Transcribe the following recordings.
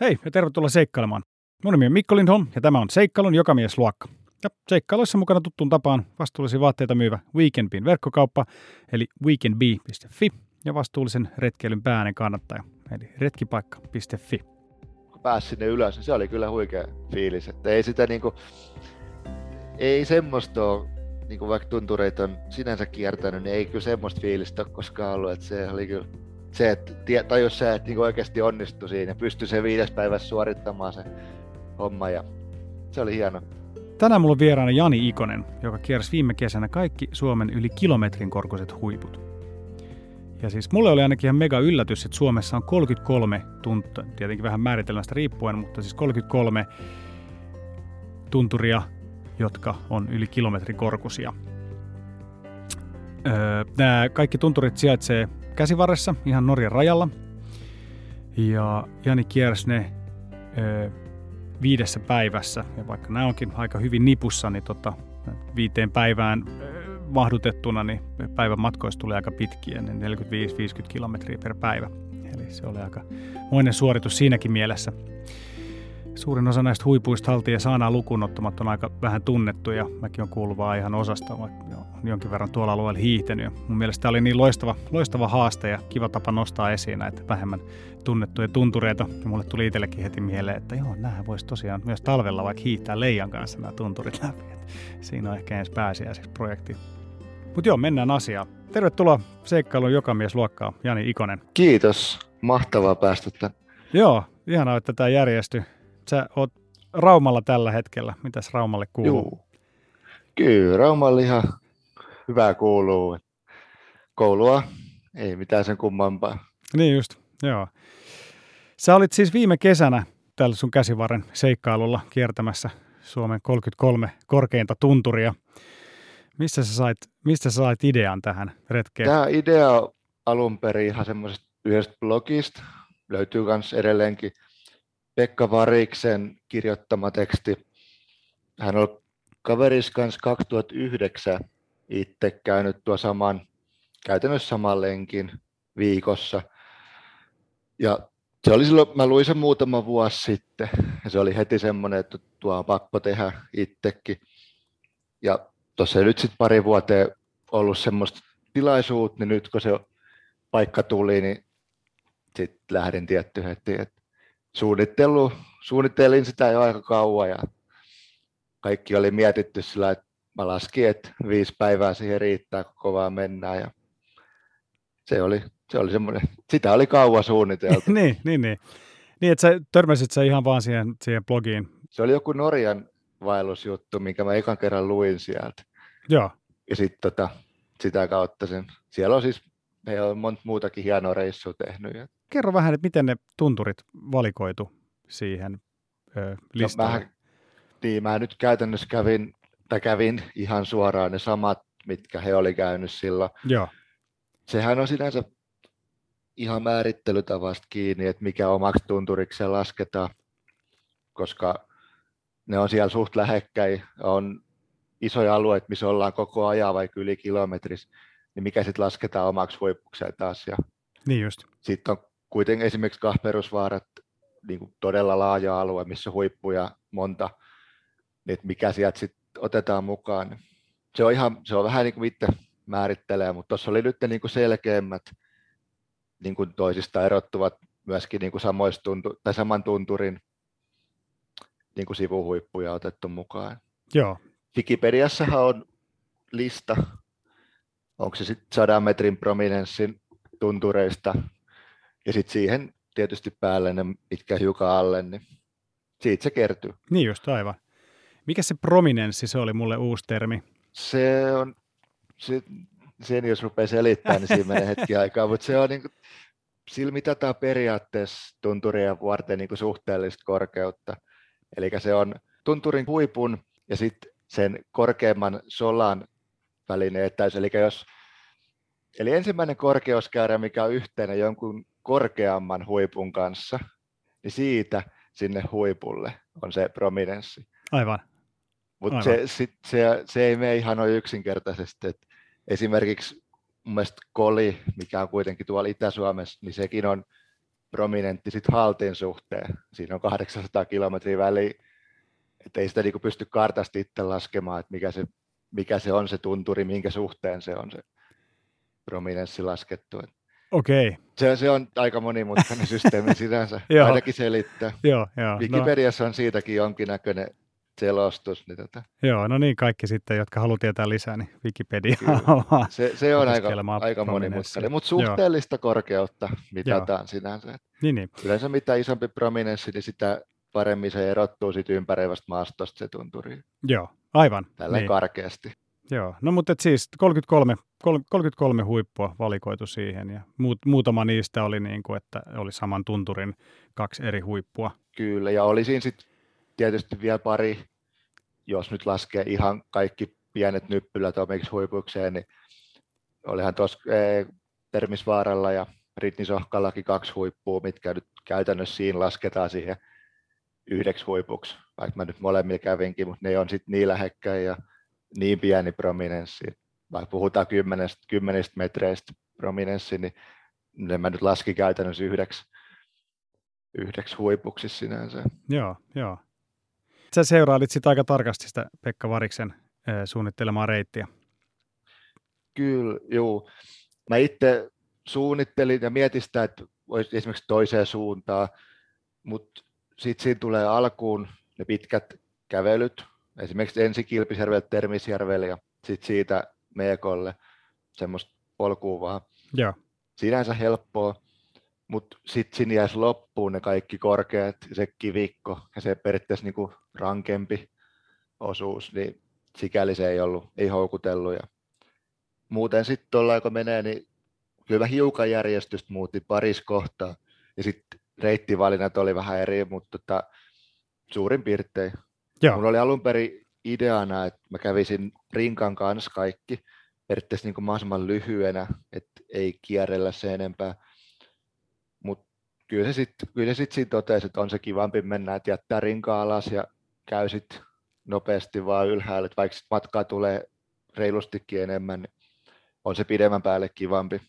Hei ja tervetuloa seikkailemaan. Mun nimi on Mikko Lindholm ja tämä on Seikkailun jokamiesluokka. Ja seikkailuissa mukana tuttuun tapaan vastuullisia vaatteita myyvä Weekendbin verkkokauppa eli weekendbee.fi ja vastuullisen retkeilyn päänen kannattaja eli retkipaikka.fi. Kun pääsi sinne ylös, niin se oli kyllä huikea fiilis. Että ei sitä niinku, ei semmoista ole, niinku vaikka tuntureita on sinänsä kiertänyt, niin ei kyllä semmoista fiilistä ole koskaan ollut. Että se oli kyllä se, että tajus se, että niinku oikeasti onnistui siinä ja pystyi se viides päivässä suorittamaan se homma ja se oli hieno. Tänään mulla on vieraana Jani Ikonen, joka kiersi viime kesänä kaikki Suomen yli kilometrin korkuiset huiput. Ja siis mulle oli ainakin ihan mega yllätys, että Suomessa on 33 tuntua, tietenkin vähän määritelmästä riippuen, mutta siis 33 tunturia, jotka on yli kilometrin korkuisia. Öö, nämä kaikki tunturit sijaitsee käsivarressa ihan Norjan rajalla. Ja Jani kiersi ne öö, viidessä päivässä. Ja vaikka nämä onkin aika hyvin nipussa, niin tota, viiteen päivään mahdutettuna, niin päivän matkoista tulee aika pitkiä, niin 45-50 kilometriä per päivä. Eli se oli aika moinen suoritus siinäkin mielessä. Suurin osa näistä huipuista haltiin ja saanaa lukuun ottamatta on aika vähän tunnettu ja mäkin on kuullut vaan ihan osasta, vaikka jonkin verran tuolla alueella hiihtänyt. Ja mun mielestä tämä oli niin loistava, loistava haaste ja kiva tapa nostaa esiin näitä vähemmän tunnettuja tuntureita. Ja mulle tuli itsellekin heti mieleen, että joo, näähän voisi tosiaan myös talvella vaikka hiihtää leijan kanssa nämä tunturit läpi. Et siinä on ehkä ensi pääsiäiseksi projekti. Mutta joo, mennään asiaan. Tervetuloa seikkailun jokamiesluokkaan, Jani Ikonen. Kiitos, mahtavaa päästä tämän. Joo, ihanaa, että tämä järjestyi. Sä oot Raumalla tällä hetkellä. Mitäs Raumalle kuuluu? Joo. Kyllä, Raumalle ihan hyvää kuuluu. Koulua, ei mitään sen kummampaa. Niin just, joo. Sä olit siis viime kesänä tällä sun käsivarren seikkailulla kiertämässä Suomen 33 korkeinta tunturia. Mistä sä sait, mistä sä sait idean tähän retkeen? Tämä idea alun perin ihan semmoisesta yhdestä blogista. Löytyy myös edelleenkin Pekka Variksen kirjoittama teksti. Hän on kaveris kanssa 2009 itse käynyt tuo saman, käytännössä saman lenkin viikossa. Ja se oli silloin, mä luin sen muutama vuosi sitten, ja se oli heti semmoinen, että tuo on pakko tehdä itsekin. Ja tuossa nyt sitten pari vuoteen ollut semmoista tilaisuutta, niin nyt kun se paikka tuli, niin sitten lähdin tietty heti, että suunnittelu, suunnittelin sitä jo aika kauan ja kaikki oli mietitty sillä, että mä laskin, että viisi päivää siihen riittää, kun kovaa mennään. Ja se oli, se oli semmoinen, sitä oli kauan suunniteltu. niin, niin, niin. Niin, että sä törmäsit sä ihan vaan siihen, siihen blogiin. Se oli joku Norjan vaellusjuttu, minkä mä ekan kerran luin sieltä. Joo. Ja sitten tota, sitä kautta sen. Siellä on siis, me on monta muutakin hienoa reissua tehnyt. Kerro vähän, että miten ne tunturit valikoitu siihen ö, listaan. No, mä, niin, mä nyt käytännössä kävin tai kävin ihan suoraan ne samat, mitkä he oli käynyt silloin. Joo. Sehän on sinänsä ihan määrittelytavasta kiinni, että mikä omaksi tunturiksi lasketaan, koska ne on siellä suht lähekkäin, on isoja alueita, missä ollaan koko ajan vaikka yli kilometris, niin mikä sitten lasketaan omaksi huipukseen taas. Ja niin just. Sitten on kuitenkin esimerkiksi Kahperusvaarat niin kuin todella laaja alue, missä huippuja monta, niin mikä sieltä sitten otetaan mukaan. Se on, ihan, se on vähän niin kuin itse määrittelee, mutta tuossa oli nyt niin kuin selkeämmät niin kuin toisista erottuvat myöskin niin kuin tuntu, tai saman tunturin niin kuin sivuhuippuja otettu mukaan. Joo. Wikipediassahan on lista, onko se sitten 100 metrin prominenssin tuntureista, ja sitten siihen tietysti päälle ne, mitkä hiukan alle, niin siitä se kertyy. Niin just, aivan. Mikä se prominenssi, se oli mulle uusi termi? Se on, se, sen jos rupeaa selittämään, niin siinä menee hetki aikaa, mutta se on niin kuin, sillä mitataan periaatteessa tunturia varten niin kuin suhteellista korkeutta. Eli se on tunturin huipun ja sitten sen korkeimman solan välinen etäys. Eli, jos, eli ensimmäinen korkeuskäyrä, mikä on yhteinen jonkun korkeamman huipun kanssa, niin siitä sinne huipulle on se prominenssi. Aivan. Mutta se, sit, se, se ei mene ihan noin yksinkertaisesti. Et esimerkiksi mun mielestä Koli, mikä on kuitenkin tuolla Itä-Suomessa, niin sekin on prominentti sit haltin suhteen. Siinä on 800 kilometriä väliä, että ei sitä niinku pysty kartasta itse laskemaan, että mikä se, mikä se on se tunturi, minkä suhteen se on se prominenssi laskettu. Okei. Okay. Se, se on aika monimutkainen systeemi sinänsä, ainakin selittää. Joo, joo. No. Wikipediassa no. on siitäkin jonkinnäköinen selostus. Niin tota. Joo, no niin kaikki sitten, jotka haluaa tietää lisää, niin Wikipedia Se, se on aika, aika monimutkainen, mutta suhteellista Joo. korkeutta mitataan Joo. sinänsä. Niin, niin. Yleensä mitä isompi prominenssi, niin sitä paremmin se erottuu siitä ympäröivästä maastosta se tunturi. Joo, aivan. Tällä niin. karkeasti. Joo, no mutta siis 33, 33 huippua valikoitu siihen ja muut, muutama niistä oli niin kuin, että oli saman tunturin kaksi eri huippua. Kyllä, ja oli siinä sitten tietysti vielä pari, jos nyt laskee ihan kaikki pienet nyppylät omiksi huipukseen, niin olihan tuossa e, Termisvaaralla ja Ritnisohkallakin kaksi huippua, mitkä nyt käytännössä siinä lasketaan siihen yhdeksi huipuksi, vaikka mä nyt molemmilla kävinkin, mutta ne on sitten niin lähekkäin ja niin pieni prominenssi, vaikka puhutaan kymmenestä, kymmenistä metreistä prominenssi, niin ne mä nyt laskin käytännössä yhdeksi, yhdeksi huipuksi sinänsä. Joo, joo. Sä seurailit sitä aika tarkasti sitä Pekka Variksen suunnittelemaa reittiä. Kyllä, joo. Mä itse suunnittelin ja mietin sitä, että olisi esimerkiksi toiseen suuntaan, mutta sitten siinä tulee alkuun ne pitkät kävelyt, esimerkiksi ensi Kilpisjärvelle, Termisjärvelle ja sitten siitä Meekolle, semmoista polkua vaan. Joo. Sinänsä helppoa, mutta sitten siinä jäisi loppuun ne kaikki korkeat, se kivikko ja se periaatteessa niinku rankempi osuus, niin sikäli se ei ollut, ei houkutellut. Ja muuten sitten tuolla kun menee, niin kyllä hiukan järjestystä muutti paris kohtaa. Ja sitten reittivalinnat oli vähän eri, mutta tota, suurin piirtein. Joo. Mulla oli alun perin ideana, että mä kävisin rinkan kanssa kaikki periaatteessa niin mahdollisimman lyhyenä, että ei kierrellä se enempää kyllä se sitten sit siinä totesi, että on se kivampi mennä, että jättää rinkaa alas ja käy sitten nopeasti vaan ylhäällä, että vaikka matkaa tulee reilustikin enemmän, niin on se pidemmän päälle kivampi.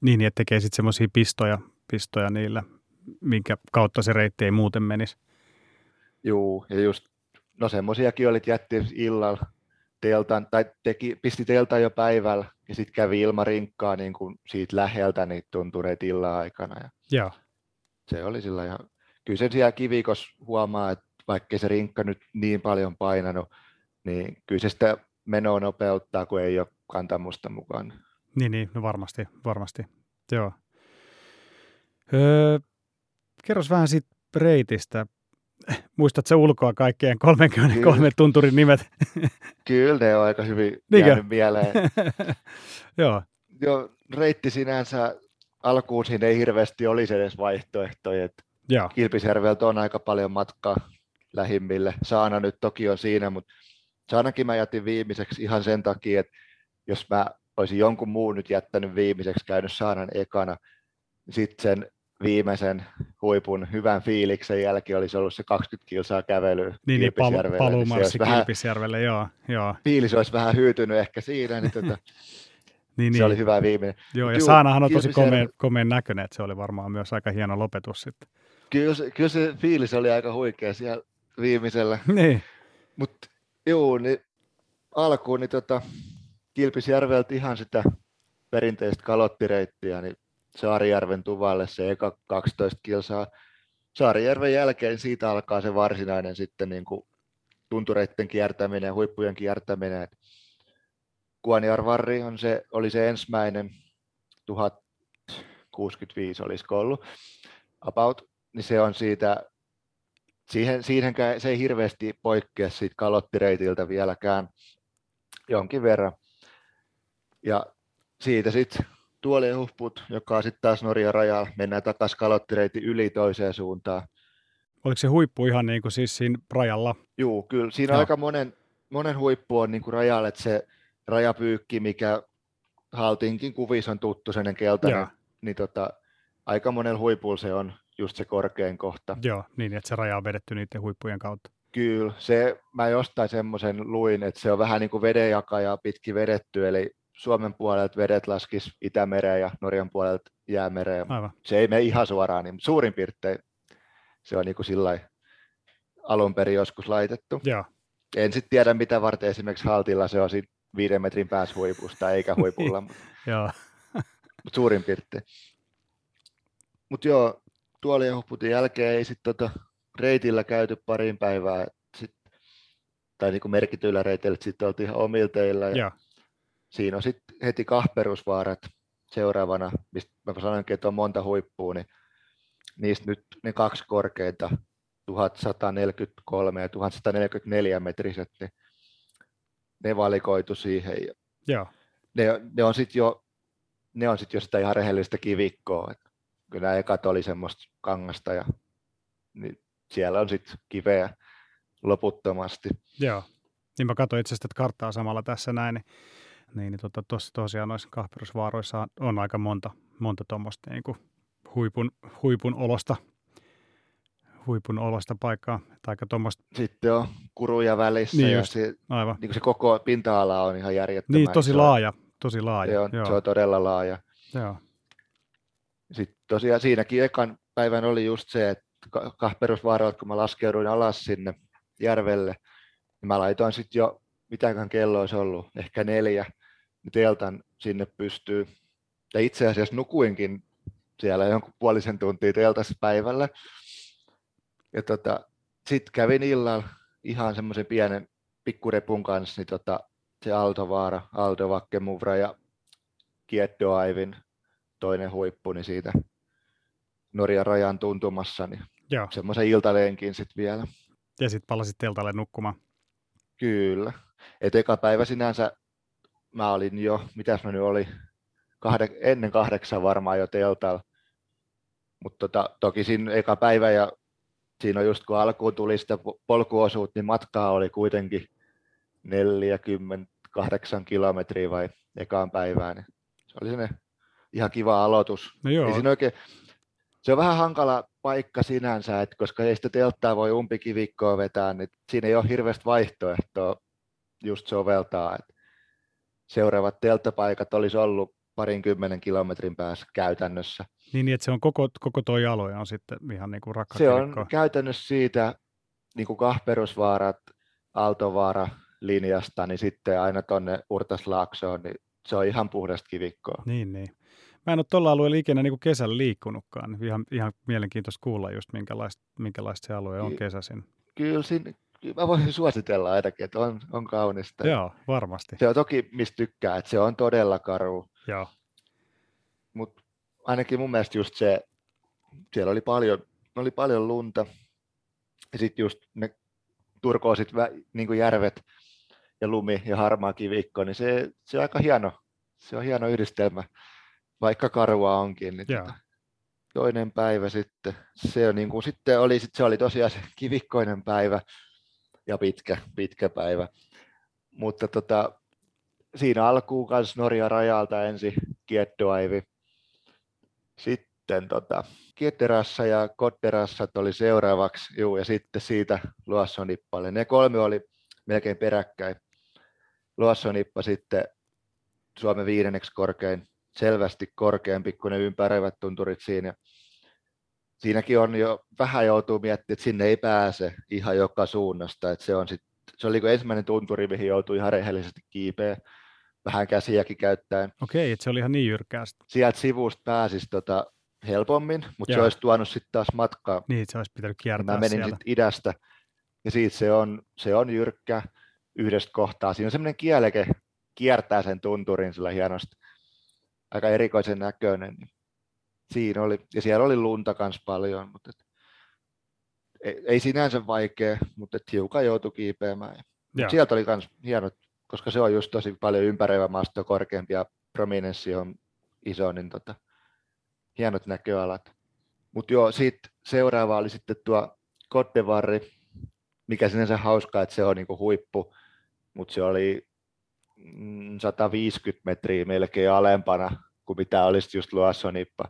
Niin, että tekee sitten semmoisia pistoja, pistoja niillä, minkä kautta se reitti ei muuten menisi. Joo, ja just, no semmoisiakin olit jätti illalla teltan, tai teki, pisti teltan jo päivällä, ja sitten kävi ilman rinkkaa niin kuin siitä läheltä niitä tuntureita illan aikana. Ja Joo. Se oli sillä ihan, kyllä sen siellä kivikos huomaa, että vaikka se rinkka nyt niin paljon painanut, niin kyllä se sitä menoa nopeuttaa, kun ei ole kantamusta mukaan. Niin, niin, no varmasti, varmasti, joo. Öö, kerros vähän siitä reitistä. Muistatko ulkoa kaikkien 33 Kyllä. tunturin nimet? Kyllä, ne on aika hyvin Niinkö? jäänyt mieleen. joo. Joo, reitti sinänsä alkuun siinä ei hirveästi olisi edes vaihtoehtoja. Että Kilpisjärveltä on aika paljon matkaa lähimmille. Saana nyt toki on siinä, mutta Saanakin mä jätin viimeiseksi ihan sen takia, että jos mä olisin jonkun muun nyt jättänyt viimeiseksi, käynyt Saanan ekana, niin sitten sen viimeisen huipun hyvän fiiliksen jälkeen olisi ollut se 20 kilsaa kävelyä niin, niin pal- paluumarssi niin Kilpisjärvelle, joo, joo. Fiilis olisi vähän hyytynyt ehkä siinä, niin tota, niin, se niin. oli hyvä viimeinen. Joo, ja Juu, Saanahan on tosi komeen, komeen näköinen, että se oli varmaan myös aika hieno lopetus sitten. Kyllä se, kyllä se fiilis oli aika huikea siellä viimeisellä. Niin. Mutta joo, niin alkuun niin tota, Kilpisjärveltä ihan sitä perinteistä kalottireittiä, niin Saarijärven tuvalle se eka 12 kilsaa. Saarijärven jälkeen siitä alkaa se varsinainen sitten niin kuin tuntureitten kiertäminen, huippujen kiertäminen. Kuoniarvarri on se, oli se ensimmäinen 1065 olisiko ollut about, niin se on siitä, siihen, siihenkään, se ei hirveästi poikkea siitä kalottireitiltä vieläkään jonkin verran. Ja siitä sitten tuolien huhput, joka on sitten taas Norjan rajalla, mennään takaisin kalottireitin yli toiseen suuntaan. Oliko se huippu ihan niin kuin siis siinä rajalla? Joo, kyllä. Siinä no. aika monen, monen huippu on niin kuin rajalla, että se rajapyykki, mikä Haltinkin kuvissa on tuttu, sen keltainen, Joo. niin tota, aika monella huipulla se on just se korkein kohta. Joo, niin että se raja on vedetty niiden huippujen kautta. Kyllä, se, mä jostain semmoisen luin, että se on vähän niin kuin vedenjakaja pitki vedetty, eli Suomen puolelta vedet laskis Itämereen ja Norjan puolelta jäämereen. Aivan. Se ei mene ihan suoraan, niin suurin piirtein se on niin kuin sillä alun perin joskus laitettu. Joo. En sitten tiedä, mitä varten esimerkiksi Haltilla se on siinä viiden metrin päässä huipusta, eikä huipulla, mutta Joo. mut suurin piirtein. Mutta joo, tuolijahuputin jälkeen ei sitten tota reitillä käyty parin päivää, sit, tai niinku merkityillä reiteillä, sitten oltiin ihan omilla teillä. Ja Joo. Siinä on sitten heti kahperusvaarat seuraavana, mistä mä sanoinkin, että on monta huippua, niin niistä nyt ne kaksi korkeinta, 1143 ja 1144 metriset, niin ne valikoitu siihen. Ja Joo. ne, ne on sitten jo, ne on sit jo sitä ihan rehellistä kivikkoa. Et kyllä nämä ekat oli semmoista kangasta ja niin siellä on sitten kiveä loputtomasti. Joo. Niin mä katsoin itse asiassa karttaa samalla tässä näin, niin, niin, niin tota, tossa, tosiaan noissa kahperusvaaroissa on, aika monta, monta tuommoista niin huipun, huipun olosta huipun olosta paikkaa, tai tuommoista, Sitten on kuruja välissä Niin ja just. se, aivan. niin se koko pinta-ala on ihan järjettömän Niin, tosi laaja, tosi laaja. Se on, joo, se on todella laaja. joo. Sitten tosiaan siinäkin ekan päivän oli just se, että ka- kahperusvaaroilta, kun mä laskeuduin alas sinne järvelle, niin mä laitoin sitten jo, mitäkään kello olisi ollut, ehkä neljä, niin teltan sinne pystyy. Ja itse asiassa nukuinkin siellä jonkun puolisen tuntia teltassa päivällä. Ja tota, sitten kävin illalla ihan semmoisen pienen pikkurepun kanssa, niin tota, se Aaltovaara, Aalto Vakkemuvra ja Kiettoaivin toinen huippu, niin siitä Norjan rajan tuntumassa, niin joo. semmoisen iltalenkin sitten vielä. Ja sitten palasit teltalle nukkumaan. Kyllä. Et eka päivä sinänsä mä olin jo, mitäs mä nyt oli, kahde, ennen kahdeksan varmaan jo teltalla. Mutta tota, toki siinä eka päivä ja siinä on just kun alkuun tuli sitä po- polkuosuutta, niin matkaa oli kuitenkin 48 kilometriä vai ekaan päivään. Niin se oli sellainen ihan kiva aloitus. No joo, Ei siinä oikein, se on vähän hankala paikka sinänsä, että koska ei sitä telttaa voi umpikivikkoa vetää, niin siinä ei ole hirveästi vaihtoehtoa just soveltaa. Että seuraavat telttapaikat olisi ollut parin kymmenen kilometrin päässä käytännössä. niin, niin, että se on koko, koko toi alue on sitten ihan niin kuin Se on käytännössä siitä niin kuin kahperusvaarat, Aaltovaara linjasta, niin sitten aina tuonne Urtaslaaksoon, niin se on ihan puhdasta kivikkoa. Niin, niin. Mä en ole tuolla alueella ikinä niin kuin kesällä liikkunutkaan. Ihan, ihan mielenkiintoista kuulla just minkälaista, minkälaista se alue on kesäisin. Kyllä, siinä, mä voisin suositella ainakin, että on, on kaunista. Joo, varmasti. Se on toki, mistä tykkää, että se on todella karu, Joo, mutta ainakin mun mielestä just se, siellä oli paljon, oli paljon lunta, ja sitten just ne turkoosit vä- niin kuin järvet ja lumi ja harmaa kivikko, niin se, se on aika hieno, se on hieno yhdistelmä, vaikka karua onkin. Niin Joo. tota, toinen päivä sitten, se, on niin kuin, sitten oli, sit se oli tosiaan se kivikkoinen päivä ja pitkä, pitkä päivä. Mutta tota, siinä alkuun kanssa Norjan rajalta ensin Kiettoaivi. Sitten tota, Kietterassa ja Kotterassat oli seuraavaksi, juu, ja sitten siitä Luossonippalle. Ne kolme oli melkein peräkkäin. Luossonippa sitten Suomen viidenneksi korkein, selvästi korkeampi kuin ne ympäröivät tunturit siinä. Siinäkin on jo vähän joutuu miettimään, että sinne ei pääse ihan joka suunnasta. Että se, on sit, se oli kuin ensimmäinen tunturi, mihin joutui ihan rehellisesti kiipeä, vähän käsiäkin käyttäen okei, että se oli ihan niin jyrkkää. sit. sieltä sivusta pääsisi tota helpommin, mutta se Joo. olisi tuonut sitten taas matkaa. Niin, se olisi pitänyt kiertää Mä menin sitten idästä ja siitä se on, se on jyrkkä yhdestä kohtaa. Siinä on semmoinen kieleke, kiertää sen tunturin sillä hienosti. Aika erikoisen näköinen. Niin siinä oli, ja siellä oli lunta kanssa paljon, mutta et, ei, ei, sinänsä vaikea, mutta et hiukan joutui kiipeämään. Mut sieltä oli myös hienot, koska se on just tosi paljon ympäröivä maasto korkeampi ja prominenssi on iso, niin tota, hienot näköalat. Mutta joo, sitten seuraava oli sitten tuo Kottevarri, mikä sinänsä hauskaa, että se on niinku huippu, mutta se oli mm, 150 metriä melkein alempana kuin mitä olisi just Luossonippa.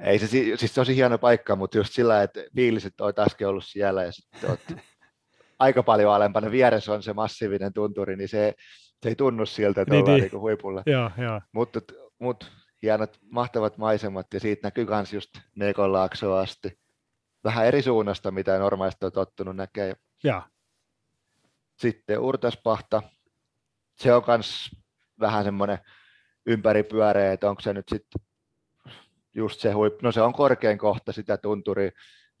Ei se, si- siis tosi hieno paikka, mutta just sillä, että fiilis, että olet äsken ollut siellä ja sitten oot aika paljon alempana. Vieressä on se massiivinen tunturi, niin se se ei tunnu siltä, että niin, ollaan niin. Niin huipulla. Joo, joo. Mutta mut, hienot, mahtavat maisemat ja siitä näkyy myös just Mekonlaaksoa asti. Vähän eri suunnasta, mitä normaalisti on tottunut näkee. Ja. Sitten Urtaspahta, se on myös vähän semmoinen ympäripyöreä, että onko se nyt sitten just se huippu, no se on korkein kohta sitä tunturia,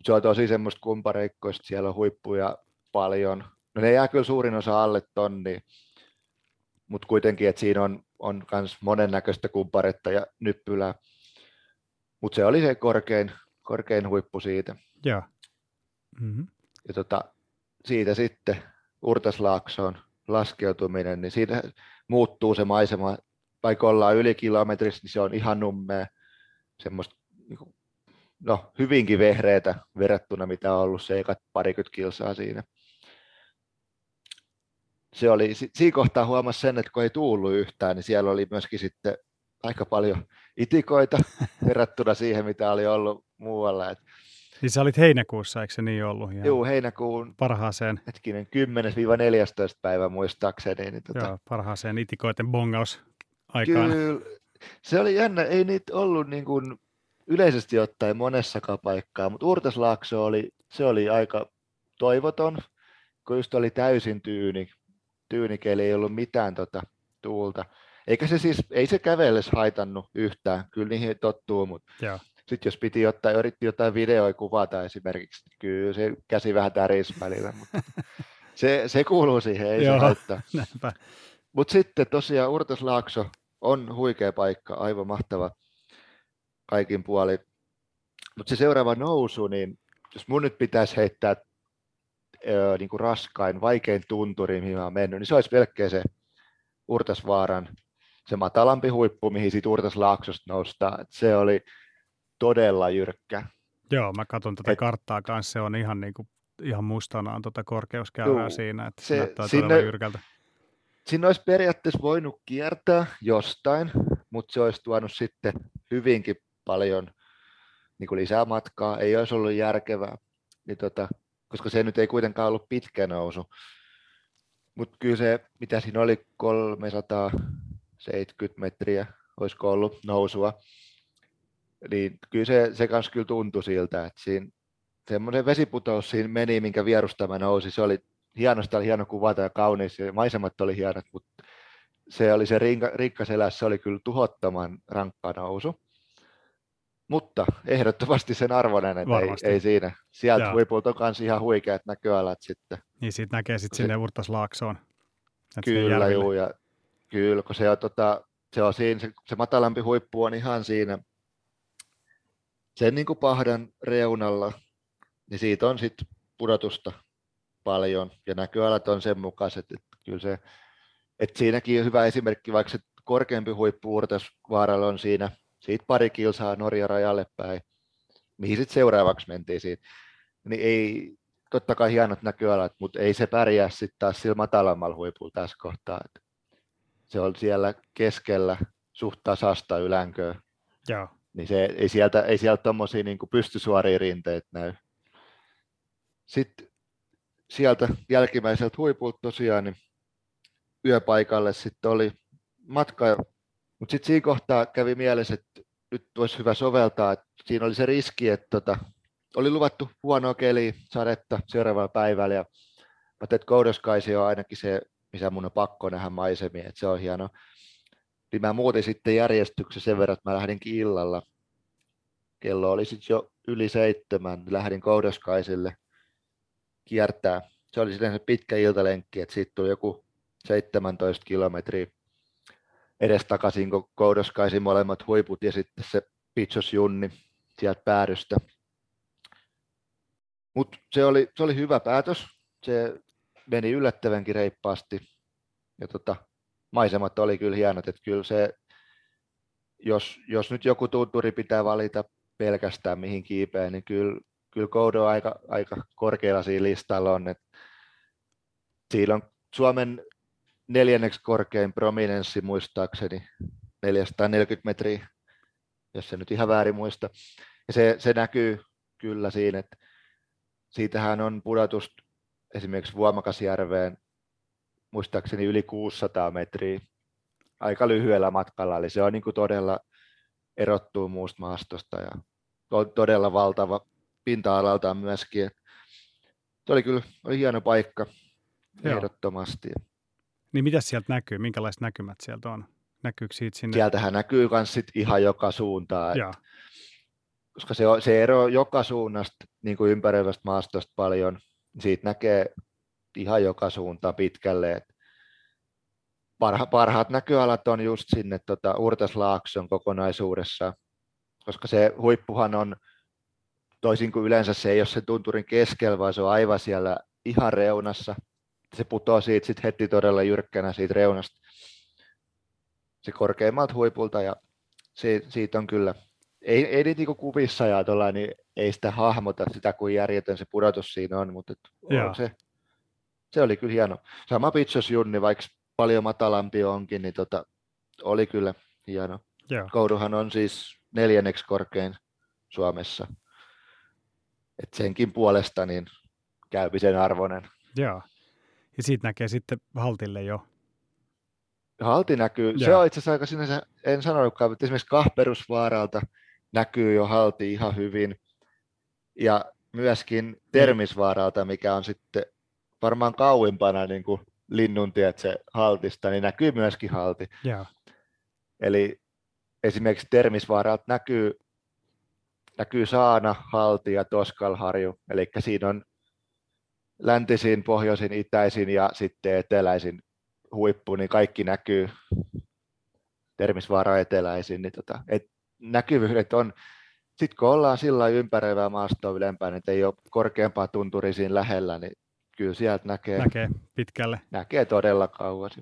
se on tosi semmoista kumpareikkoista, siellä on huippuja paljon. No ne jää kyllä suurin osa alle tonni, mutta kuitenkin, että siinä on, on myös monennäköistä kumparetta ja nyppylää. Mutta se oli se korkein, korkein huippu siitä. Ja, mm-hmm. ja tota, siitä sitten Urtaslaaksoon laskeutuminen, niin siinä muuttuu se maisema, vaikka ollaan yli kilometrissä, niin se on ihan nummea, semmoista niin no, hyvinkin vehreitä verrattuna, mitä on ollut se ekat parikymmentä kilsaa siinä. Se oli, siinä kohtaa huomasi sen, että kun ei tuullut yhtään, niin siellä oli myöskin sitten aika paljon itikoita verrattuna siihen, mitä oli ollut muualla. Et niin sä olit heinäkuussa, eikö se niin ollut? Ihan Joo, heinäkuun parhaaseen. Hetkinen, 10-14 päivä muistaakseni. Niin tota... Joo, parhaaseen itikoiden bongaus aikaan. Kyllä, se oli jännä, ei niitä ollut niin kuin yleisesti ottaen monessakaan paikkaa, mutta Urtaslaakso oli, se oli aika toivoton, kun just oli täysin tyyni, tyynikeli, ei ollut mitään tota, tuulta. Eikä se siis, ei se kävelles haitannut yhtään, kyllä niihin tottuu, mutta Joo. sitten jos piti ottaa, yritti jotain videoja kuvata esimerkiksi, niin kyllä se käsi vähän tärisi välillä, mutta se, se kuuluu siihen, ei Joo, se haittaa. Mutta sitten tosiaan Urtaslaakso on huikea paikka, aivan mahtava kaikin puolin. Mutta se seuraava nousu, niin jos mun nyt pitäisi heittää öö, niin kuin raskain, vaikein tunturi, mihin mä oon mennyt, niin se olisi pelkkä se Urtasvaaran, se matalampi huippu, mihin siitä Urtaslaaksosta noustaa. Et se oli todella jyrkkä. Joo, mä katson tätä Et, karttaa kanssa, se on ihan, niin kuin, ihan mustanaan tuota korkeuskäyrää siinä, että se näyttää sinne, todella jyrkältä. Siinä olisi periaatteessa voinut kiertää jostain, mutta se olisi tuonut sitten hyvinkin paljon niin kuin lisää matkaa, ei olisi ollut järkevää, niin tota, koska se nyt ei kuitenkaan ollut pitkä nousu. Mutta kyllä se, mitä siinä oli, 370 metriä, olisiko ollut nousua, niin kyllä se, se kanssa kyllä tuntui siltä, että siinä semmoinen vesiputous siinä meni, minkä vierusta mä nousi, se oli hienosta, oli hieno kuvata ja kaunis, ja maisemat oli hienot, mutta se oli se rikkaselässä, se oli kyllä tuhottoman rankka nousu. Mutta ehdottomasti sen arvoinen, että ei, ei, siinä. Sieltä Joo. huipulta on myös ihan huikeat näköalat sitten. Niin siitä näkee sitten sinne Urtaslaaksoon. Kyllä, juu, ja kyllä, kun se on, tota, se, on siinä, se, se matalampi huippu on ihan siinä sen niin kuin pahdan reunalla, niin siitä on sitten pudotusta paljon, ja näköalat on sen mukaiset, että kyllä se, että siinäkin on hyvä esimerkki, vaikka se korkeampi huippu Urtasvaaralla on siinä siitä pari kilsaa Norja rajalle päin, mihin sitten seuraavaksi mentiin siitä. Niin ei, totta kai hienot näköalat, mutta ei se pärjää sitten taas sillä matalammalla huipulla tässä kohtaa. Se on siellä keskellä suht tasasta ylänköä. Joo. Niin se, ei sieltä, ei sieltä tuommoisia niin pystysuoria rinteitä näy. Sitten sieltä jälkimmäiseltä huipulta tosiaan niin yöpaikalle sitten oli matka mutta sitten siinä kohtaa kävi mielessä, että nyt olisi hyvä soveltaa, että siinä oli se riski, että tota, oli luvattu huonoa keliä, sadetta seuraavalla päivällä, ja mä että on ainakin se, missä mun on pakko nähdä maisemia, että se on hieno. Niin mä muutin sitten järjestyksen sen verran, että mä lähdinkin illalla. Kello oli sitten jo yli seitsemän, lähdin Koudoskaisille kiertää. Se oli sitten se pitkä iltalenkki, että siitä tuli joku 17 kilometriä edestakaisin, kun koudoskaisin molemmat huiput ja sitten se Pitsos Junni sieltä päädystä. Mutta se oli, se oli hyvä päätös. Se meni yllättävänkin reippaasti. Ja tota, maisemat oli kyllä hienot, että kyllä se, jos, jos nyt joku tunturi pitää valita pelkästään mihin kiipeä, niin kyllä, kyllä Koudo aika, aika korkealla siinä listalla on. Että siinä on Suomen neljänneksi korkein prominenssi muistaakseni, 440 metriä, jos se nyt ihan väärin muista. Ja se, se näkyy kyllä siinä, että siitähän on pudotus esimerkiksi Vuomakasjärveen muistaakseni yli 600 metriä aika lyhyellä matkalla, eli se on niin kuin todella erottuu muusta maastosta ja on todella valtava pinta-alaltaan myöskin. Se oli kyllä oli hieno paikka Joo. ehdottomasti. Niin mitä sieltä näkyy? Minkälaiset näkymät sieltä on? Näkyykö siitä sinne? Sieltähän näkyy myös sit ihan joka suuntaan. koska se, se ero joka suunnasta niin kuin ympäröivästä maastosta paljon, niin siitä näkee ihan joka suuntaan pitkälle. Et parha, parhaat näköalat on just sinne tota, Urtaslaakson kokonaisuudessa, koska se huippuhan on, toisin kuin yleensä se ei ole se tunturin keskellä, vaan se on aivan siellä ihan reunassa. Se putoaa siitä sit heti todella jyrkkänä siitä reunasta se korkeimmalta huipulta ja se, siitä on kyllä, ei, ei niitä niin kuvissa ja tuolla, niin ei sitä hahmota sitä, kuin järjetön se pudotus siinä on, mutta on se, se oli kyllä hieno. Sama Pitsos Junni, vaikka paljon matalampi onkin, niin tota, oli kyllä hieno. Joo. Kouduhan on siis neljänneksi korkein Suomessa. Et senkin puolesta niin käymisen arvoinen. Joo. Ja siitä näkee sitten Haltille jo. Halti näkyy, Joo. se on itse asiassa aika sinänsä, en sanonutkaan, mutta esimerkiksi Kahperusvaaralta näkyy jo Halti ihan hyvin. Ja myöskin Termisvaaralta, mikä on sitten varmaan kauimpana niin kuin linnuntiet se haltista, niin näkyy myöskin halti. Yeah. Eli esimerkiksi Termisvaaralta näkyy, näkyy Saana, Halti ja Toskalharju, eli siinä on läntisin, pohjoisin, itäisin ja sitten eteläisin huippu, niin kaikki näkyy Termisvaara eteläisin, niin tota, et näkyvyydet on, sitten kun ollaan sillä ympäröivää maastoa ylempään, että ei ole korkeampaa tunturi siinä lähellä, niin kyllä sieltä näkee, näkee pitkälle. Näkee todella kauas.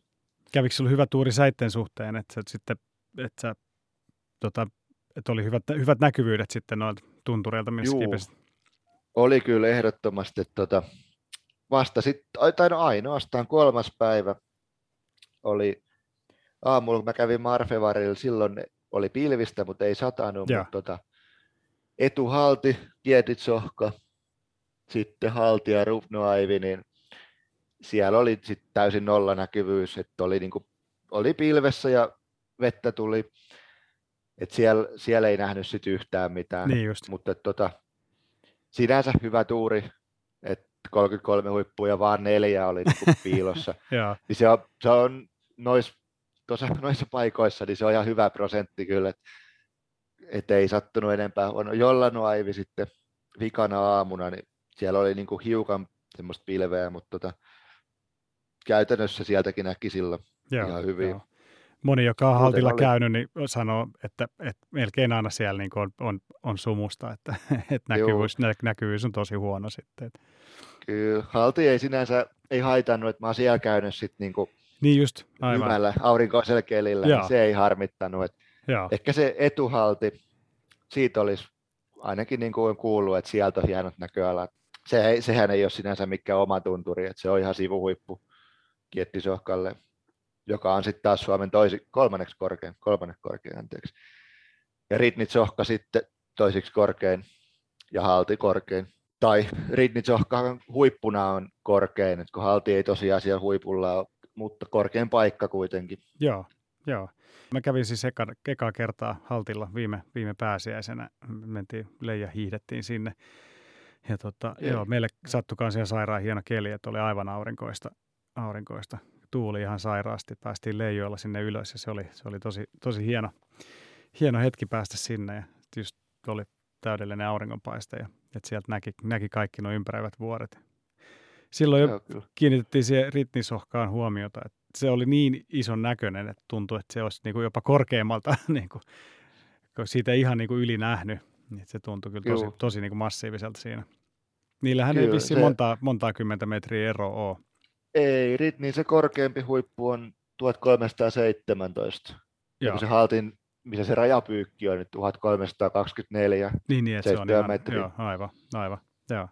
Kävikö sinulla hyvä tuuri säitten suhteen, että sä sitten, että sä, tota, että oli hyvät, hyvät näkyvyydet sitten noilta tuntureilta, missä Juu, oli kyllä ehdottomasti, tota, vasta sitten, tai no ainoastaan kolmas päivä oli aamulla, kun mä kävin Marfevarilla, silloin oli pilvistä, mutta ei satanut, mutta tota, etuhalti, Pietitsohka, sitten halti ja Rufnoaivi, niin siellä oli sitten täysin nollanäkyvyys, että oli, niin kuin, oli pilvessä ja vettä tuli, että siellä, siellä ei nähnyt sit yhtään mitään, niin just. mutta tota, sinänsä hyvä tuuri, että 33 huippuja vaan neljä oli niin piilossa, niin se on, se on nois, tuossa, noissa paikoissa, niin se on ihan hyvä prosentti kyllä, että et ei sattunut enempää. On jollain aivi sitten vikana aamuna, niin siellä oli niin kuin hiukan semmoista pilveä, mutta tota, käytännössä sieltäkin näki silloin joo, ihan hyvin. Joo. Moni, joka on haltilla oli... käynyt, niin sanoo, että, että melkein aina siellä niin on, on, on sumusta, että, että näkyvyys, näkyvyys on tosi huono sitten. Kyllä, halti ei sinänsä ei haitannut, että mä oon siellä käynyt sitten niin kuin niin just, aivan. hyvällä aurinkoisella kelillä, niin se ei harmittanut. Että ehkä se etuhalti, siitä olisi ainakin niin kuin kuullut, että sieltä on hienot näköalat. Se, sehän ei ole sinänsä mikään oma tunturi, että se on ihan sivuhuippu Kiettisohkalle, joka on sitten taas Suomen toisi, kolmanneksi korkein, kolmanneksi korkein, anteeksi. Ja Ritnitsohka sitten toisiksi korkein ja Halti korkein. Tai Ritnitsohkan huippuna on korkein, kun Halti ei tosiaan siellä huipulla ole mutta korkein paikka kuitenkin. Joo, joo. Mä kävin siis eka, eka kertaa Haltilla viime, viime pääsiäisenä. Mentiin, Leija hiihdettiin sinne. Ja tota, joo. joo, meille sattukaan siellä sairaan hieno keli, että oli aivan aurinkoista, aurinkoista. Tuuli ihan sairaasti. Päästiin leijoilla sinne ylös ja se oli, se oli tosi, tosi hieno, hieno hetki päästä sinne. Ja just oli täydellinen auringonpaiste ja että sieltä näki, näki kaikki nuo ympäröivät vuoret silloin jo Joo, kiinnitettiin siihen ritnisohkaan huomiota, että se oli niin ison näköinen, että tuntui, että se olisi niin kuin jopa korkeammalta, niin kuin, kun siitä ihan niin kuin yli nähnyt, niin se tuntui kyllä tosi, tosi niin kuin massiiviselta siinä. Niillähän kyllä, ei vissiin se... montaa, montaa kymmentä metriä ero ole. Ei, niin se korkeampi huippu on 1317. Joo. Ja se haltin, missä se rajapyykki on, niin 1324. Niin, niin se on ihan, metriä. joo, aivan, aivan, joo.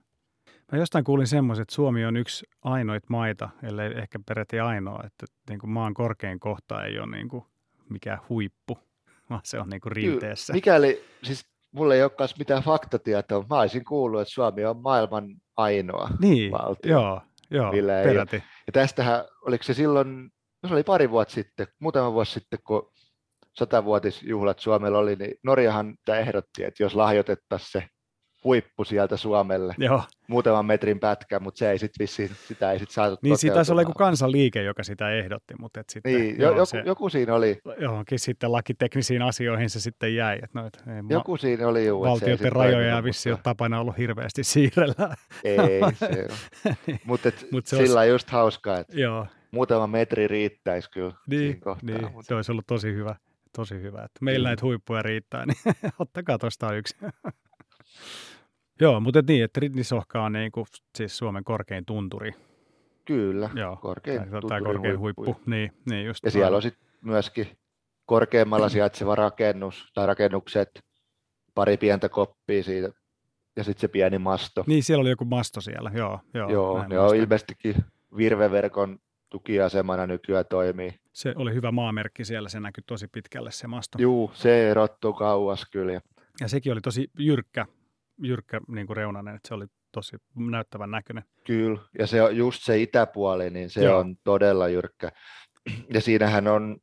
Mä jostain kuulin semmoisen, että Suomi on yksi ainoit maita, ellei ehkä peräti ainoa, että niin kuin maan korkein kohta ei ole niin kuin mikään huippu, vaan se on niin kuin rinteessä. Mikäli, siis mulla ei olekaan mitään faktatietoa, mä olisin kuullut, että Suomi on maailman ainoa niin, valtio. Joo, joo, peräti. Ja tästähän, oliko se silloin, no se oli pari vuotta sitten, muutama vuosi sitten, kun satavuotisjuhlat Suomella oli, niin Norjahan tämä ehdotti, että jos lahjoitettaisiin se huippu sieltä Suomelle. Joo. Muutaman metrin pätkä, mutta se ei sit vissiin, sitä ei sitten saatu Niin siitä taisi olla joku kansanliike, joka sitä ehdotti, mutta et sitten, niin, joo, joku, se, joku, siinä oli. Johonkin sitten lakiteknisiin asioihin se sitten jäi. Että no, et, ei, joku ma- siinä oli juu. Valtioiden rajoja vissiin ole tapana ollut hirveästi siirrellä. Ei se niin. Mutta Mut se sillä olisi... just hauskaa, että joo. muutama metri riittäisi kyllä niin, kohtaa, niin, mutta... se olisi ollut tosi hyvä. Tosi hyvä. Että meillä mm. näitä huippuja riittää, niin ottakaa tuosta yksi. Joo, mutta niin, että Ritnisohka on niin kuin, siis Suomen korkein tunturi. Kyllä, Joo, korkein tai, tai korkein huippu. huippu. Niin, niin just ja siellä on sitten myöskin korkeammalla sijaitseva rakennus tai rakennukset, pari pientä koppia siitä ja sitten se pieni masto. Niin, siellä oli joku masto siellä, joo. Joo, joo ne on ilmeisestikin virveverkon tukiasemana nykyään toimii. Se oli hyvä maamerkki siellä, se näkyy tosi pitkälle se masto. Juu, se erottuu kauas kyllä. Ja sekin oli tosi jyrkkä, jyrkkä niin kuin reunanen, että se oli tosi näyttävän näköinen. Kyllä, ja se on just se itäpuoli, niin se Joo. on todella jyrkkä. Ja siinähän on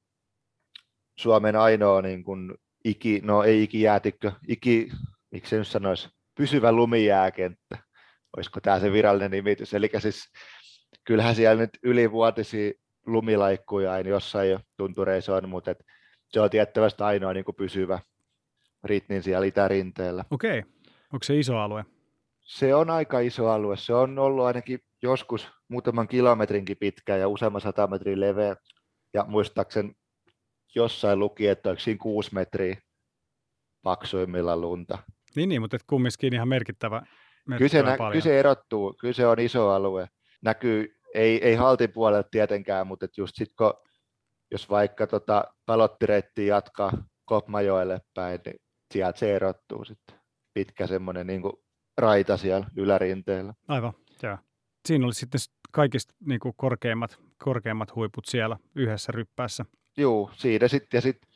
Suomen ainoa niin kuin iki, no ei ikijäätikkö, iki, miksi se nyt sanoisi, pysyvä lumijääkenttä. Olisiko tämä se virallinen nimitys? Eli siis kyllähän siellä nyt ylivuotisia lumilaikkuja aina jossain jo tuntureissa on, mutta et se on tiettävästi ainoa niin kuin pysyvä ritnin siellä itärinteellä. Okei. Onko se iso alue? Se on aika iso alue. Se on ollut ainakin joskus muutaman kilometrinkin pitkä ja useamman sata metriä leveä. Ja muistaakseni jossain luki, että onko siinä kuusi metriä paksuimmilla lunta. Niin, niin mutta kumminkin ihan merkittävä, merkittävä kyllä, se, nä- kyllä se erottuu, kyllä se on iso alue. Näkyy, ei, ei haltin puolelta tietenkään, mutta just sitten kun, jos vaikka tota palottireittiä jatkaa Kopmajoelle päin, niin sieltä se erottuu sitten pitkä semmoinen niin raita siellä ylärinteellä. Aivan, joo. Siinä oli sitten kaikista niin kuin korkeimmat, korkeimmat huiput siellä yhdessä ryppäässä. Joo, siinä sitten. Ja sitten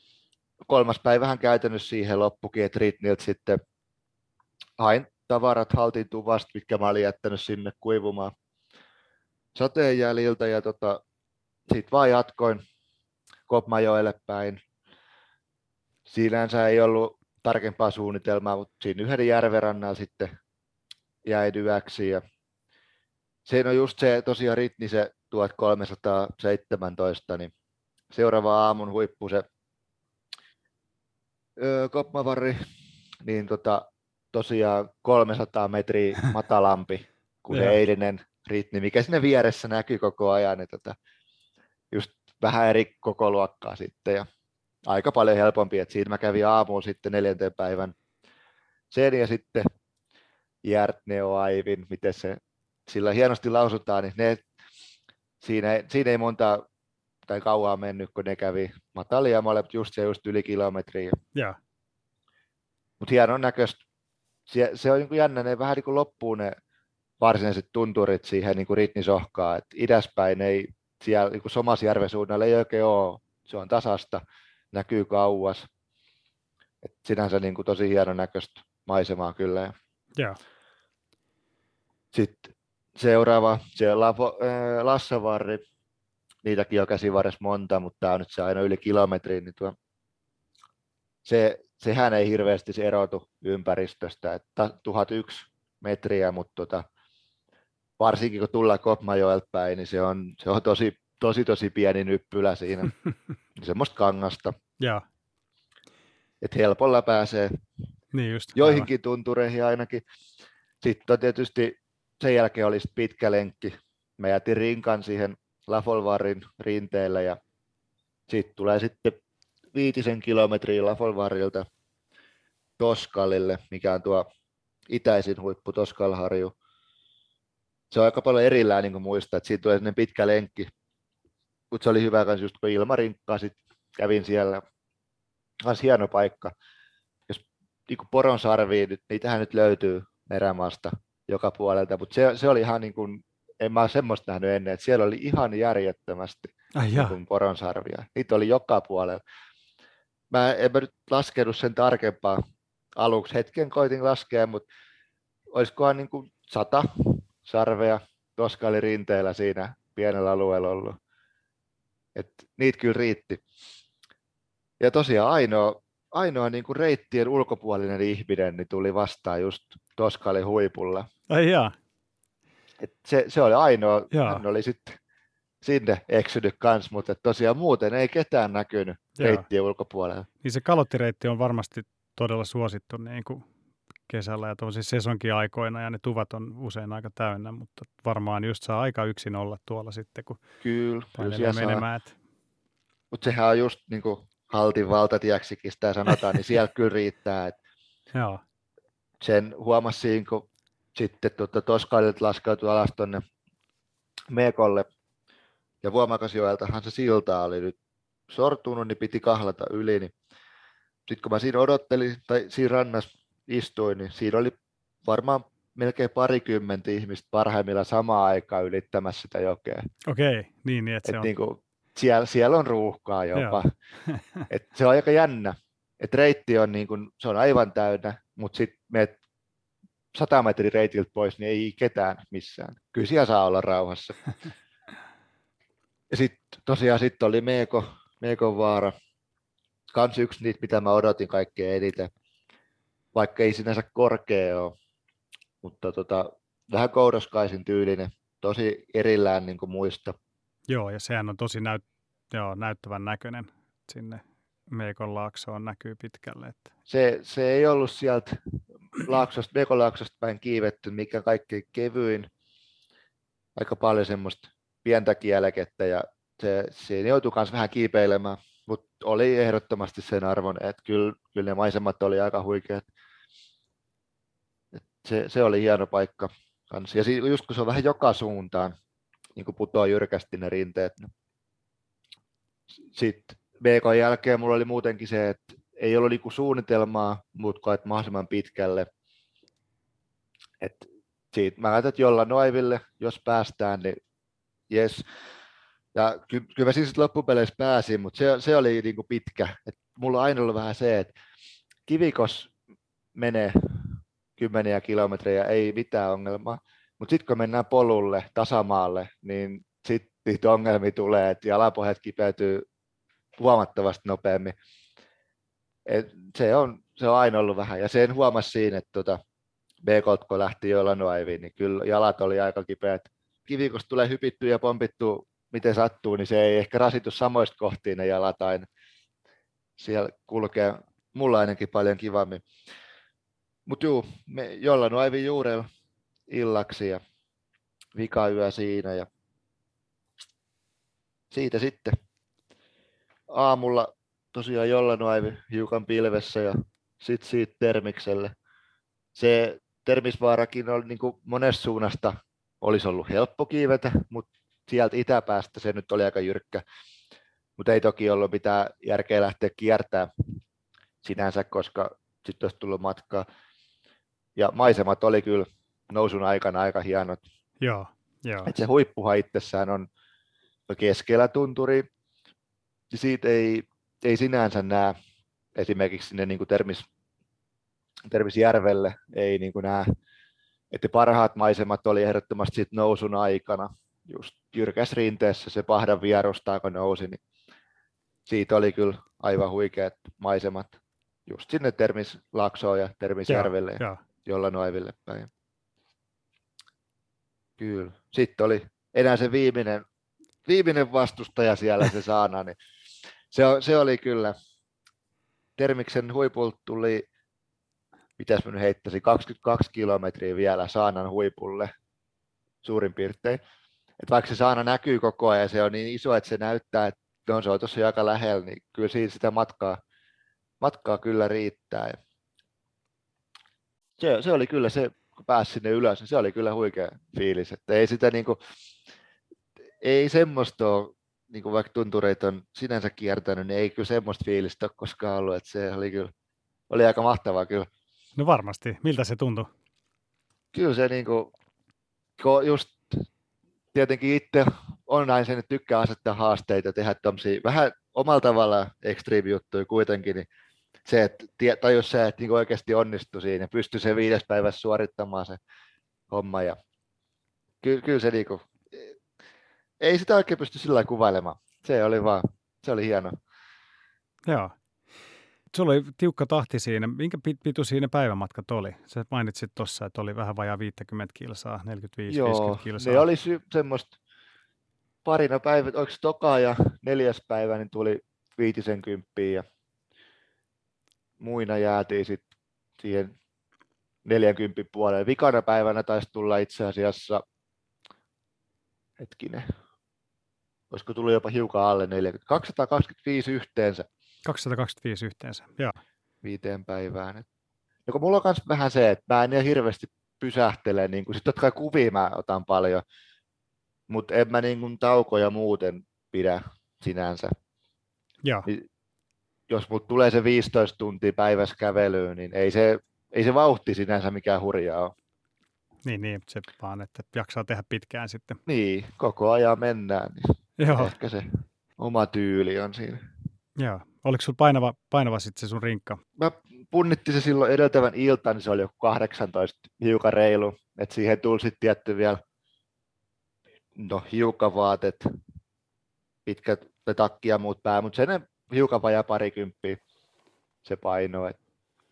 kolmas päivähän käytännössä siihen loppukin, että Ritniltä sitten hain tavarat haltiin tuvasta, mitkä mä olin jättänyt sinne kuivumaan sateenjäljiltä ja tota, sitten vaan jatkoin Kopmajoelle päin. Siinänsä ei ollut tarkempaa suunnitelmaa, mutta siinä yhden järven rannalla sitten jäi yöksi. Ja se on just se tosiaan ritni se 1317, niin seuraava aamun huippu se öö, Kopmavarri, niin tota, tosiaan 300 metriä matalampi kuin se eilinen ritni, mikä sinne vieressä näkyy koko ajan. Niin tota, just vähän eri koko luokkaa sitten. Ja aika paljon helpompi, että siitä mä kävin aamuun sitten neljänteen päivän sen ja sitten Järtneoaivin, miten se sillä hienosti lausutaan, niin ne, siinä, siinä ei monta tai kauaa mennyt, kun ne kävi matalia molemmat just se just yli kilometriä. Yeah. Mutta hienon näköistä. Se, se on niin jännä, ne vähän niin kuin loppuu ne varsinaiset tunturit siihen niin kuin ritnisohkaan, että idäspäin ei siellä niin kuin Somasjärven suunnalla ei oikein ole, se on tasasta näkyy kauas. Et sinänsä niin kuin tosi hienon näköistä maisemaa kyllä. Yeah. Sitten seuraava, siellä on äh, Lassavarri, niitäkin on käsivarres monta, mutta tämä on nyt se aina yli kilometrin, niin tuo, se, sehän ei hirveästi se erotu ympäristöstä, että 1001 metriä, mutta tota, varsinkin kun tullaan Kopmajoelta päin, niin se on, se on tosi, tosi, tosi pieni nyppylä siinä. semmoista kangasta. Joo. Että helpolla pääsee niin just, joihinkin aivan. tuntureihin ainakin. Sitten on tietysti sen jälkeen olisi pitkä lenkki. Mä jätin rinkan siihen Lafolvarin rinteelle ja sitten tulee sitten viitisen kilometriä Lafolvarilta Toskalille, mikä on tuo itäisin huippu Toskalharju. Se on aika paljon erillään niin kuin muistaa, että siitä tulee pitkä lenkki mutta se oli hyvä kanssa just kun ilmarinkkaa sit kävin siellä. Olisi hieno paikka. Jos niin Poronsarviin, nyt, niitähän nyt löytyy erämaasta joka puolelta, mutta se, se oli ihan niin kuin, en mä ole semmoista nähnyt ennen, että siellä oli ihan järjettömästi Ai niin poronsarvia. Niitä oli joka puolella. Mä en mä nyt laskenut sen tarkempaa aluksi. Hetken koitin laskea, mutta olisikohan niin kuin sata sarvea toska oli rinteellä siinä pienellä alueella ollut. Et niitä kyllä riitti. Ja tosiaan ainoa, ainoa niin kuin reittien ulkopuolinen ihminen niin tuli vastaan just Toskali huipulla. Ai jaa. Et se, se oli ainoa, Jaa. hän oli sitten sinne eksynyt kans, mutta tosiaan muuten ei ketään näkynyt Joo. reittien ulkopuolella. Niin se kalottireitti on varmasti todella suosittu niin kuin kesällä ja tuollaisilla sesonkiaikoina ja ne tuvat on usein aika täynnä, mutta varmaan just saa aika yksin olla tuolla sitten, kun Kyllä, kyllä menemään. Mutta sehän on just niin kuin Haltin valtatieksikin sitä sanotaan, niin siellä kyllä riittää. Et Joo, sen huomasi siinä, kun sitten tuota, Toskaililta laskeutui alas tuonne Meekolle ja Vuomakasjoeltahan se silta oli nyt sortunut, niin piti kahlata yli. Niin sitten kun mä siinä odottelin tai siinä rannassa istuin, niin siinä oli varmaan melkein parikymmentä ihmistä parhaimmillaan samaan aikaan ylittämässä sitä jokea. okei, niin, niin että se Et on, niin kuin, siellä, siellä on ruuhkaa jopa. Et se on aika jännä. Et reitti on, niin kuin, se on aivan täynnä, mutta sitten meet 100 metrin reitiltä pois, niin ei ketään missään. Kyllä siellä saa olla rauhassa. Ja sitten tosiaan sitten oli Meeko, Meekon vaara. Kans yksi niitä, mitä mä odotin kaikkein eniten. Vaikka ei sinänsä korkea ole. Mutta tota, vähän koudoskaisin tyylinen. Tosi erillään niin kuin muista. joo, ja sehän on tosi näyt, joo, näyttävän näköinen sinne Meikon laaksoon näkyy pitkälle. Että, se, se ei ollut sieltä laaksosta, Mekolaaksosta päin kiivetty, mikä kaikkein kevyin. Aika paljon semmoista pientä kielekettä ja se, siinä joutui myös vähän kiipeilemään, mutta oli ehdottomasti sen arvon, että kyllä, kyllä ne maisemat oli aika huikeat. Se, se, oli hieno paikka kans. Ja si- just kun se on vähän joka suuntaan, niin kuin putoaa jyrkästi ne rinteet. niin Sitten BK jälkeen mulla oli muutenkin se, että ei ollut niinku suunnitelmaa, mutta että mahdollisimman pitkälle. Et siitä, mä ajattelin, että jolla noiville, jos päästään, niin jes. Ja ky, kyllä mä siis loppupeleissä pääsin, mutta se, se oli niinku pitkä. Et mulla on aina ollut vähän se, että kivikos menee kymmeniä kilometrejä, ei mitään ongelmaa. Mutta sitten kun mennään polulle, tasamaalle, niin sitten niitä ongelmia tulee, että jalapohjat kipeytyy huomattavasti nopeammin. Et se, on, se on aina ollut vähän, ja sen huomasi siinä, että tuota, BK kun lähti joilla noiviin, niin kyllä jalat oli aika kipeät. Kivikosta tulee hypitty ja pompittu, miten sattuu, niin se ei ehkä rasitu samoista kohtiin ne jalat aina. Siellä kulkee mulla ainakin paljon kivammin. Mutta juu, me jolla noivin juurella illaksi ja vikayö siinä ja siitä sitten aamulla tosiaan jollain hiukan pilvessä ja sitten siitä Termikselle. Se Termisvaarakin oli niin kuin monesta suunnasta olisi ollut helppo kiivetä, mutta sieltä itäpäästä se nyt oli aika jyrkkä. Mutta ei toki ollut mitään järkeä lähteä kiertää sinänsä, koska sitten olisi tullut matkaa. Ja maisemat oli kyllä nousun aikana aika hienot. joo, joo. Et se huippuhan itsessään on keskellä tunturi, siitä ei, ei sinänsä näe esimerkiksi sinne niin kuin Termis, Termisjärvelle, ei niin kuin näe, että parhaat maisemat oli ehdottomasti siitä nousun aikana, just jyrkäs rinteessä se pahdan vierusta, kun nousi, niin siitä oli kyllä aivan huikeat maisemat, just sinne Termislaksoon ja Termisjärvelle, Joo, jolla noiville päin. Kyllä. Sitten oli enää se viimeinen, viimeinen vastustaja siellä, se Saana, niin se, se oli kyllä. Termiksen huipulta tuli, mitäs mä nyt heittäisin, 22 kilometriä vielä Saanan huipulle suurin piirtein. Et vaikka se Saana näkyy koko ajan ja se on niin iso, että se näyttää, että no, se on tuossa aika lähellä, niin kyllä siinä sitä matkaa, matkaa kyllä riittää. Ja se, se oli kyllä se, kun pääsi sinne ylös, niin se oli kyllä huikea fiilis. Että ei sitä niinku, ei semmoista ole, niin kuin vaikka tuntureita on sinänsä kiertänyt, niin ei kyllä semmoista fiilistä ole koskaan ollut, että se oli kyllä, oli aika mahtavaa kyllä. No varmasti. Miltä se tuntui? Kyllä se niin kuin, kun just tietenkin itse on näin sen, että tykkää asettaa haasteita, tehdä tommosia vähän omalla tavallaan extreme juttuja kuitenkin, niin se, että tajus se, että niin oikeasti onnistui siinä, pystyi se viides päivässä suorittamaan se homma ja kyllä, kyllä se niin kuin, ei sitä oikein pysty sillä kuvailemaan. Se oli vaan, se oli hieno. Joo. Sulla oli tiukka tahti siinä. Minkä pituisia ne päivämatkat oli? Sä mainitsit tuossa, että oli vähän vajaa 50 kilsaa, 45-50 kilsaa. ne oli sy- semmoista parina päivät, oliko toka ja neljäs päivä, niin tuli viitisen kymppiä ja muina jäätiin sitten siihen 40 puolelle. Vikana päivänä taisi tulla itse asiassa, hetkinen, olisiko tullut jopa hiukan alle 40, 225 yhteensä. 225 yhteensä, joo. Viiteen päivään. Ja kun mulla on myös vähän se, että mä en ihan hirveästi pysähtele, niin kuin, sit totta kai kuvia mä otan paljon, mutta en mä niin kuin taukoja muuten pidä sinänsä. Joo. Niin, jos mut tulee se 15 tuntia päivässä kävelyyn, niin ei se, ei se vauhti sinänsä mikään hurjaa ole. Niin, niin, se vaan, että jaksaa tehdä pitkään sitten. Niin, koko ajan mennään, niin Joo. ehkä se oma tyyli on siinä. Joo. Oliko sinulla painava, painava sitten se sun rinkka? Mä punnittiin se silloin edeltävän iltaan, niin se oli joku 18 hiukan reilu. että siihen tuli sitten tietty vielä no, hiukavaatet, pitkät takki ja muut pää, mutta sen hiukan vajaa parikymppiä se paino. Et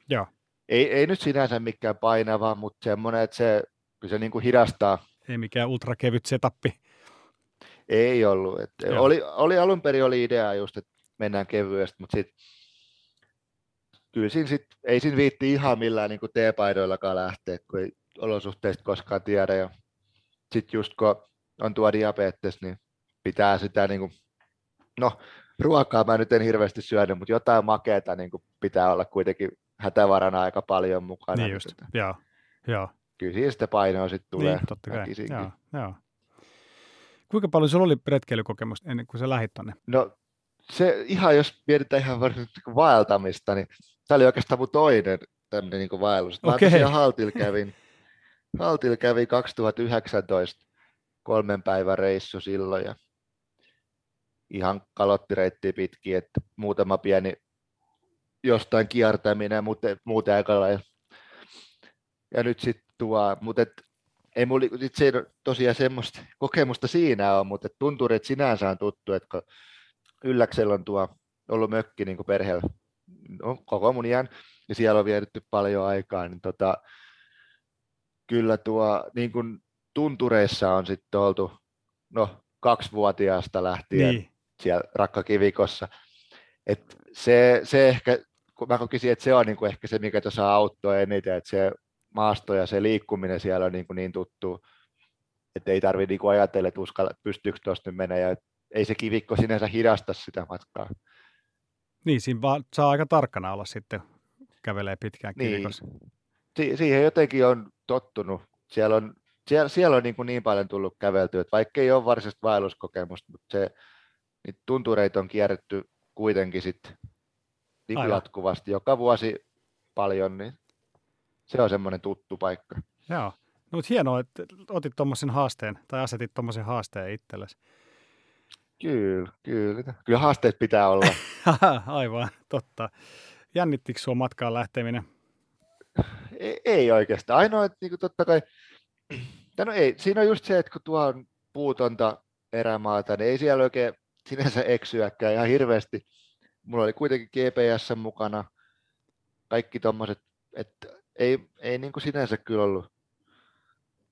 Joo. Ei, ei nyt sinänsä mikään painava, mutta semmoinen, että se, kyllä se niin kuin hidastaa. Ei mikään ultrakevyt setappi. Ei ollut. Et oli, oli, alun perin oli idea just, että mennään kevyesti, mutta sitten kyllä siinä sit, ei siinä viitti ihan millään niin T-paidoillakaan lähteä, kun ei olosuhteista koskaan tiedä. Ja sitten just kun on tuo diabetes, niin pitää sitä, niin kuin, no ruokaa mä nyt en hirveästi syönyt, mutta jotain makeata niin kuin pitää olla kuitenkin hätävarana aika paljon mukana. Niin just, joo, joo. Kyllä siinä sitä painoa sitten tulee. Niin, totta kai, joo, joo. Kuinka paljon sulla oli retkeilykokemusta ennen kuin sä lähit tonne? No se ihan, jos mietitään ihan niin vaeltamista, niin tämä oli oikeastaan mun toinen tämmöinen niin vaellus. Mä okay. Haltil kävin, Haltil kävin 2019 kolmen päivän reissu silloin ja ihan kalottireitti pitkin, että muutama pieni jostain kiertäminen, mutta muuten aika lailla. Ja nyt sitten tuo, mutta et, ei mulla sit se tosiaan semmoista kokemusta siinä on, mutta tunturit sinänsä on tuttu, että kun Ylläksellä on tuo ollut mökki niin perheellä no, koko mun iän, ja siellä on vietetty paljon aikaa, niin tota, kyllä tuo niin kuin tuntureissa on sitten oltu no, kaksivuotiaasta lähtien niin. Siellä rakkakivikossa. Et se, se ehkä, kun mä kokisin, että se on niin kuin ehkä se, mikä tuossa auttaa eniten, että se maasto ja se liikkuminen siellä on niin, kuin niin tuttu, että ei tarvitse niin ajatella, että uskalla, pystyykö tuosta nyt mennä, ja ei se kivikko sinänsä hidasta sitä matkaa. Niin, siinä vaan saa aika tarkkana olla sitten, kävelee pitkään niin. kivikossa. Si- siihen jotenkin on tottunut. Siellä on, siellä, siellä on niin, kuin niin paljon tullut käveltyä, että vaikka ei ole varsinaista vaelluskokemusta, mutta se, niin tuntureita on kierretty kuitenkin sitten niin jatkuvasti, joka vuosi paljon, niin se on semmoinen tuttu paikka. Joo, no, mutta hienoa, että otit tuommoisen haasteen tai asetit tuommoisen haasteen itsellesi. Kyllä, kyllä. Kyllä haasteet pitää olla. Aivan, totta. Jännittikö sinua matkaan lähteminen? Ei, ei oikeastaan. Ainoa, että niin totta kai, no ei, siinä on just se, että kun tuo on puutonta erämaata, niin ei siellä oikein sinänsä eksyäkään ihan hirveästi. Mulla oli kuitenkin GPS mukana, kaikki tuommoiset, että ei, ei niin kuin sinänsä kyllä ollut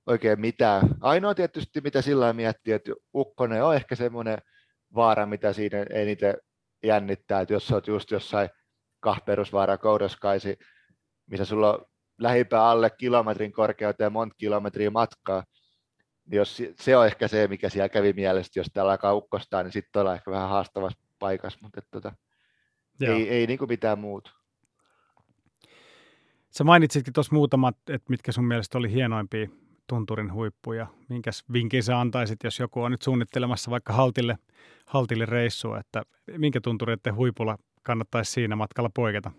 oikein mitään. Ainoa tietysti, mitä sillä miettii, että ukkonen on ehkä semmoinen vaara, mitä siinä eniten jännittää, että jos olet just jossain kahperusvaara koudaskaisi, missä sulla on lähimpää alle kilometrin korkeuteen monta kilometriä matkaa, jos se on ehkä se, mikä siellä kävi mielestä, jos täällä alkaa ukkostaa, niin sitten ollaan ehkä vähän haastavassa paikassa, mutta että, tota, ei, ei niin kuin mitään muuta. Sä mainitsitkin tuossa muutamat, että mitkä sun mielestä oli hienoimpia tunturin huippuja. Minkäs vinkin sä antaisit, jos joku on nyt suunnittelemassa vaikka haltille, haltille reissua, että minkä tuntureiden huipulla kannattaisi siinä matkalla poiketa?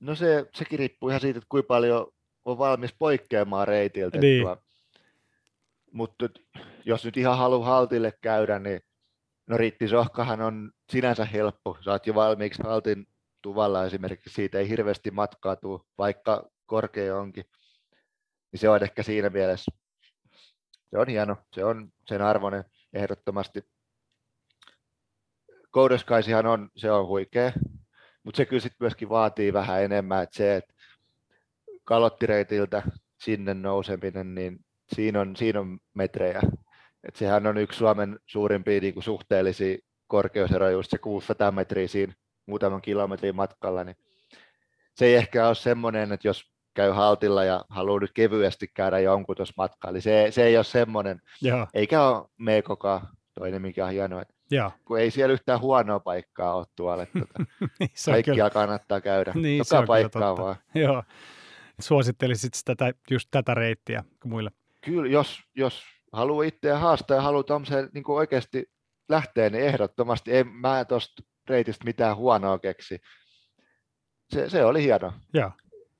No se, sekin riippuu ihan siitä, että kuinka paljon on valmis poikkeamaan reitiltä. Niin. Mutta jos nyt ihan haluaa haltille käydä, niin no Sohkahan on sinänsä helppo. Saat jo valmiiksi haltin tuvalla esimerkiksi, siitä ei hirveästi matkaa tule, vaikka korkea onkin. Niin se on ehkä siinä mielessä se on hieno, se on sen arvoinen. ehdottomasti. Koudeskaisihan on, se on huikea, mutta se kyllä sitten myöskin vaatii vähän enemmän, että se, että kalottireitiltä sinne nouseminen, niin siinä on, siinä on metrejä. Et sehän on yksi Suomen suurimpia niin kuin suhteellisia korkeuseroja, just se 600 metriä siinä muutaman kilometrin matkalla, niin se ei ehkä ole semmoinen, että jos käy haltilla ja haluaa nyt kevyesti käydä jonkun tuossa matkalla, niin se, se ei ole semmoinen, Joo. eikä ole Meekokaan toinen, mikä on hienoa, Joo. kun ei siellä yhtään huonoa paikkaa ole tuolla, että tota, Niin, on kyllä, kaikkia kannattaa käydä, Niin, joka paikkaa vaan. joo. Suosittelisit tätä, just tätä reittiä muille. Kyllä, jos, jos haluaa itseä haastaa ja haluaa tuommoiseen niin oikeasti lähteä, niin ehdottomasti en mä tuosta reitistä mitään huonoa keksi. Se, se oli hieno. Joo.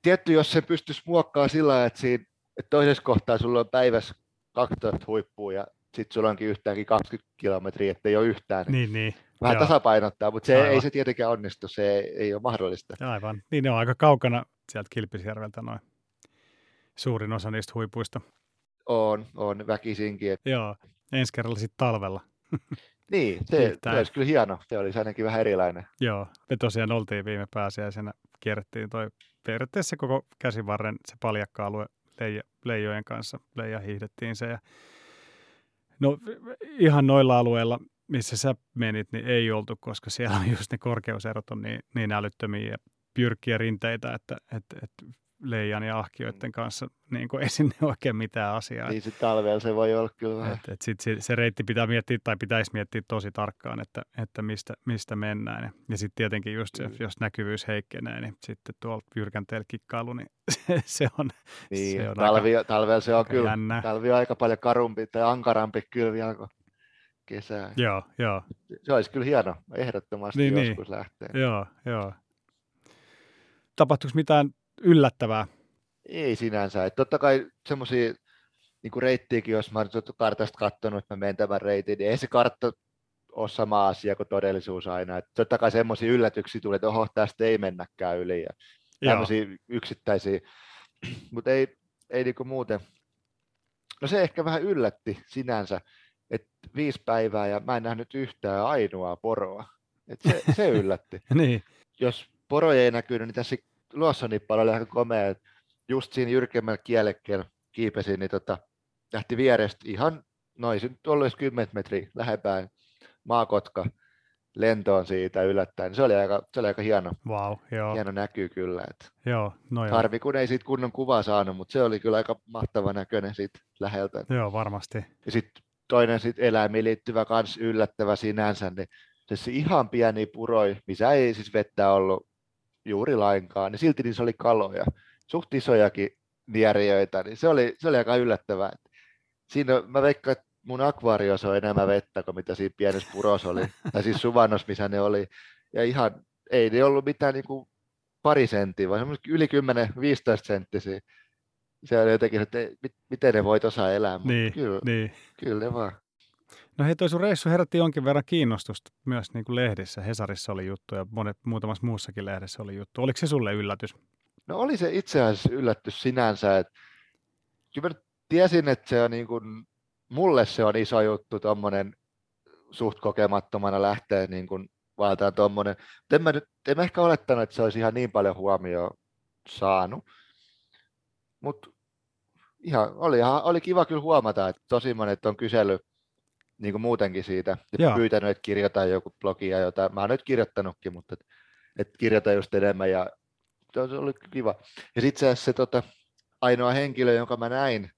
Tietty, jos se pystyisi muokkaamaan sillä että, siinä, että toisessa kohtaa sulla on päivässä 12 huippua ja sitten sulla onkin yhtäänkin 20 kilometriä, ettei ole yhtään. Niin Niin, niin. vähän joo. tasapainottaa, mutta se Aivan. ei se tietenkään onnistu, se ei, ei ole mahdollista. Aivan. Niin ne on aika kaukana sieltä Kilpisjärveltä noin suurin osa niistä huipuista. On, on väkisinkin. Et, Joo. Ensi kerralla sitten talvella. niin, se, se olisi kyllä hieno. Se olisi ainakin vähän erilainen. Joo. Me tosiaan oltiin viime pääsiäisenä, kierrettiin toi periaatteessa koko käsivarren se paljakka-alue leija, leijojen kanssa. Leija hiihdettiin se ja no ihan noilla alueilla, missä sä menit, niin ei oltu, koska siellä on just ne korkeuserot on niin, niin älyttömiä ja pyrkkiä rinteitä, että, että, että leijan ja ahkioiden kanssa niin kuin ei sinne oikein mitään asiaa. Niin se talvella se voi olla kyllä vähän. Et, et sit se, se reitti pitää miettiä tai pitäisi miettiä tosi tarkkaan, että, että mistä, mistä mennään. Ja, sitten tietenkin just se, Mm. jos näkyvyys heikkenee, niin sitten tuolta jyrkänteellä kikkailu, niin se, se on, Niin, se on talvi, talvella se on aika kyllä, jännää. talvi on aika paljon karumpi tai ankarampi kyllä vielä kuin kesää. Joo, joo, Se olisi kyllä hieno, ehdottomasti Niin, niin. joskus lähtee. joo, joo. Tapahtuiko mitään yllättävää? Ei sinänsä. Et totta kai semmoisia niin reittiäkin, jos mä oon kartasta katsonut, että mä menen tämän reitin, niin ei se kartta ole sama asia kuin todellisuus aina. Et totta kai semmoisia yllätyksiä tulee, että oho, tästä ei mennäkään yli. Ja tämmöisiä yksittäisiä, mutta ei, ei niinku muuten. No se ehkä vähän yllätti sinänsä, että viisi päivää ja mä en nähnyt yhtään ainoaa poroa. Et se, se yllätti. niin, Jos poroja ei näkynyt, niin tässä Luossonippala oli aika komea. et Just siinä jyrkemmällä kielekkeellä kiipesin, niin tota, lähti vierestä ihan noin, se nyt olisi 10 metriä lähempään maakotka lentoon siitä yllättäen. Se oli aika, se oli aika hieno, wow, joo, hieno näkyy kyllä. Et joo, no joo, Harmi, kun ei siitä kunnon kuvaa saanut, mutta se oli kyllä aika mahtava näköinen siitä läheltä. joo, varmasti. Ja sitten toinen sit eläimiin liittyvä kans yllättävä sinänsä, niin se ihan pieni puroi, missä ei siis vettä ollut juuri lainkaan, niin silti niissä oli kaloja, suht isojakin nieriöitä, niin se oli, se oli aika yllättävää. Siinä mä veikkaan, että mun akvaariossa on enemmän vettä kuin mitä siinä pienessä purossa oli, tai siis suvannossa, missä ne oli. Ja ihan, ei ne ollut mitään niin kuin pari senttiä, vaan yli 10-15 senttisiä. Se oli jotenkin, että miten ne voi tuossa elää, mutta Niin, kyllä, niin. kyllä ne vaan. No hei, toi sun reissu herätti jonkin verran kiinnostusta myös niin kuin lehdissä. Hesarissa oli juttu ja monet, muutamassa muussakin lehdessä oli juttu. Oliko se sulle yllätys? No oli se itse asiassa yllätys sinänsä, että kyllä mä tiesin, että se on niin kuin, mulle se on iso juttu tuommoinen suht kokemattomana lähteä niin kuin vaeltamaan tuommoinen. En mä, nyt, en mä ehkä olettanut, että se olisi ihan niin paljon huomioon saanut. Mutta ihan, oli, oli kiva kyllä huomata, että tosi monet on kysellyt niin kuin muutenkin siitä ja Joo. pyytänyt, että kirjoitan joku blogia, jota mä oon nyt kirjoittanutkin, mutta että, että kirjoita just enemmän ja se oli kiva. Ja sitten se, se tota, ainoa henkilö, jonka mä näin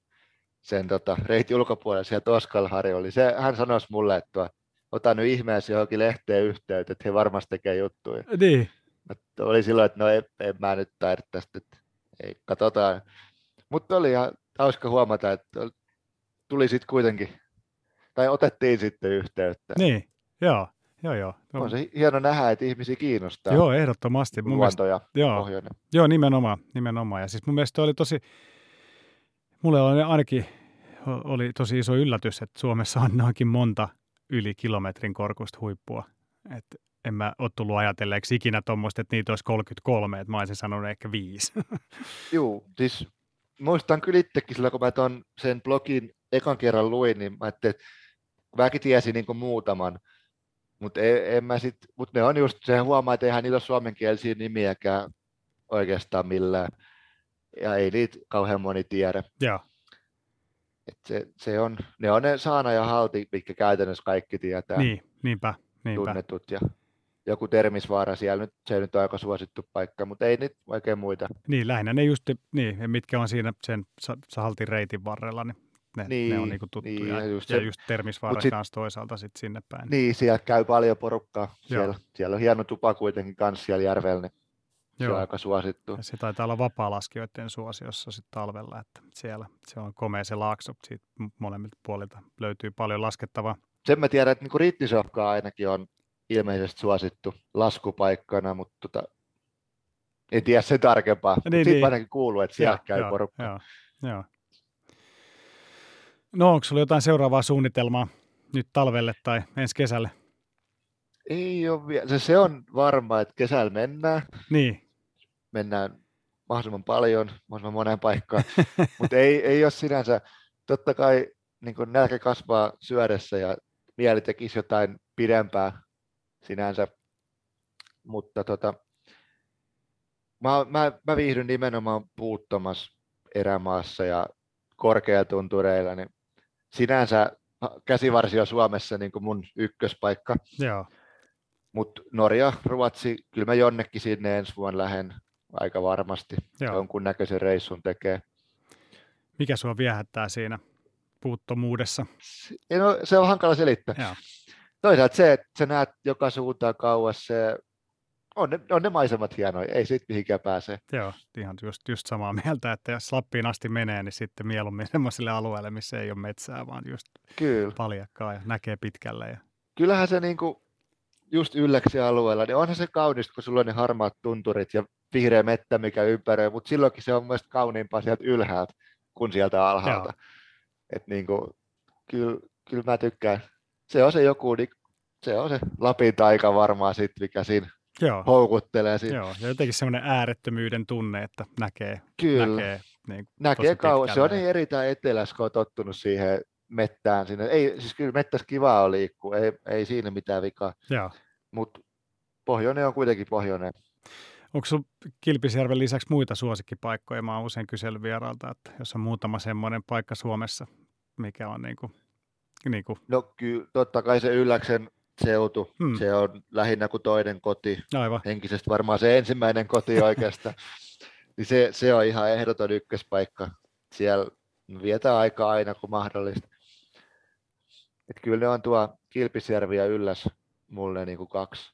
sen tota, reitin ulkopuolella siellä Toskalhari oli, se, hän sanoi mulle, että ota nyt ihmeessä johonkin lehteen yhteyttä, että he varmasti tekee juttuja. Niin, Mä oli silloin, että no en, en mä nyt taida tästä, että ei, katsotaan. Mutta oli ihan hauska huomata, että tuli sitten kuitenkin, tai otettiin sitten yhteyttä. niin, joo, joo, joo. No, On se hieno nähdä, että ihmisiä kiinnostaa joo, ehdottomasti. Mun mielestä, ja joo, pohjoinen. joo, nimenomaan, nimenomaan. Ja siis mun mielestä oli tosi, mulle oli ainakin oli tosi iso yllätys, että Suomessa on noinkin monta yli kilometrin korkuista huippua. Et en mä ole tullut ajatelleeksi ikinä tuommoista, että niitä olisi 33, että mä olisin sanonut ehkä viisi. Juu, siis muistan kyllä itsekin sillä, kun mä ton sen blogin ekan kerran luin, niin mä ajattelin, että mäkin tiesin niin kuin muutaman, mutta en, en mä sit, mut ne on just, se huomaa, että eihän niillä ole suomenkielisiä nimiäkään oikeastaan millään. Ja ei niitä kauhean moni tiedä. Joo. Et se, se on, ne on ne Saana ja Halti, mitkä käytännössä kaikki tietää. Niin, niinpä, niinpä. Tunnetut ja joku Termisvaara siellä, nyt, se nyt on aika suosittu paikka, mutta ei niitä oikein muita. Niin, lähinnä ne just, niin, mitkä on siinä sen Haltin reitin varrella, niin ne, niin, ne on niinku tuttuja. Niin, ja just, ja just Termisvaara sit, kanssa toisaalta sit sinne päin. Niin, siellä käy paljon porukkaa. Siellä, siellä on hieno tupa kuitenkin kanssa siellä järvellä, niin Joo. se on aika suosittu. Ja se taitaa olla vapaa-laskijoiden suosiossa sitten talvella, että siellä se on komea se laakso, siitä molemmilta puolilta löytyy paljon laskettavaa. Sen mä tiedän, että niin Riittisofka ainakin on ilmeisesti suosittu laskupaikkana, mutta tota, en tiedä sen tarkempaa. Niin, Sitten niin. ainakin kuuluu, että siellä käy joo, porukka. Joo, joo. No onko sinulla jotain seuraavaa suunnitelmaa nyt talvelle tai ensi kesälle? Ei ole vielä. Se, se on varma, että kesällä mennään. Niin. Mennään mahdollisimman paljon, mahdollisimman moneen paikkaan, mutta ei, ei ole sinänsä. Totta kai niin nälkä kasvaa syödessä ja mieli tekisi jotain pidempää sinänsä, mutta tota, mä, mä, mä viihdyn nimenomaan puuttomassa erämaassa ja korkeatuntureilla, niin sinänsä käsivarsio Suomessa niin kuin mun ykköspaikka. Joo. Mutta Norja, Ruotsi, kyllä mä jonnekin sinne ensi vuonna lähden aika varmasti. Joo. Jonkun näköisen reissun tekee. Mikä sua viehättää siinä puuttomuudessa? Se, no, se on hankala selittää. Joo. Toisaalta se, että sä näet joka suuntaan kauas, se on ne, on ne maisemat hienoja, ei siitä mihinkään pääse. Joo, ihan just, just samaa mieltä, että jos Lappiin asti menee, niin sitten mieluummin sellaisille alueille, missä ei ole metsää, vaan just Kyllä. paljakkaa ja näkee pitkälle. Ja... Kyllähän se niinku, just ylläksi alueella, niin onhan se kaunista, kun sulla on ne harmaat tunturit ja vihreä mettä, mikä ympäröi, mutta silloinkin se on mielestäni kauniimpaa sieltä ylhäältä kuin sieltä alhaalta. Et niinku, kyllä, kyllä mä tykkään. Se on se joku, niin se on se Lapin taika varmaan sitten, mikä siinä Joo. houkuttelee. Siinä. Joo, ja jotenkin semmoinen äärettömyyden tunne, että näkee, Kyllä. näkee, niin näkee kauan. Se on niin erittäin etelässä, kun on tottunut siihen mettään. Sinne. Ei, siis kyllä mettässä kivaa on liikkuu, ei, ei siinä mitään vikaa. Mutta pohjoinen on kuitenkin pohjoinen. Onko sinulla Kilpisjärven lisäksi muita suosikkipaikkoja? Mä oon usein kysellyt vieraalta, että jos on muutama semmoinen paikka Suomessa, mikä on niin kuin, niin kuin... No kyllä, totta kai se Ylläksen seutu. Hmm. Se on lähinnä kuin toinen koti. Aivan. Henkisesti varmaan se ensimmäinen koti oikeastaan. niin se, se on ihan ehdoton ykköspaikka. Siellä vietää aikaa aina kun mahdollista. Et kyllä ne on tuo Kilpisjärvi ja Ylläs mulle niin kuin kaksi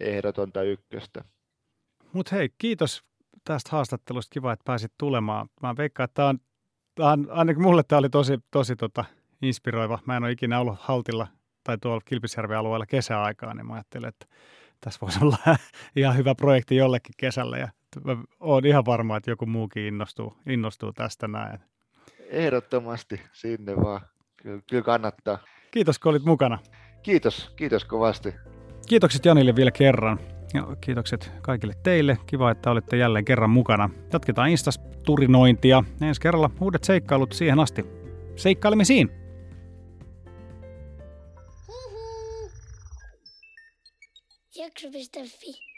ehdotonta ykköstä. Mutta hei, kiitos tästä haastattelusta. Kiva, että pääsit tulemaan. Mä veikkaan, että tämä on, tämä on, ainakin mulle tämä oli tosi, tosi tota, inspiroiva. Mä en ole ikinä ollut Haltilla tai tuolla Kilpisjärven alueella kesäaikaa, niin mä ajattelin, että tässä voisi olla ihan hyvä projekti jollekin kesällä ja olen ihan varma, että joku muukin innostuu, innostuu tästä näin. Ehdottomasti sinne vaan. Kyllä, kyllä kannattaa. Kiitos, kun olit mukana. Kiitos, kiitos kovasti. Kiitokset Janille vielä kerran. Ja kiitokset kaikille teille. Kiva, että olette jälleen kerran mukana. Jatketaan Instas turinointia. Ensi kerralla uudet seikkailut siihen asti. Seikkailemme siinä. Jacques Bestafé.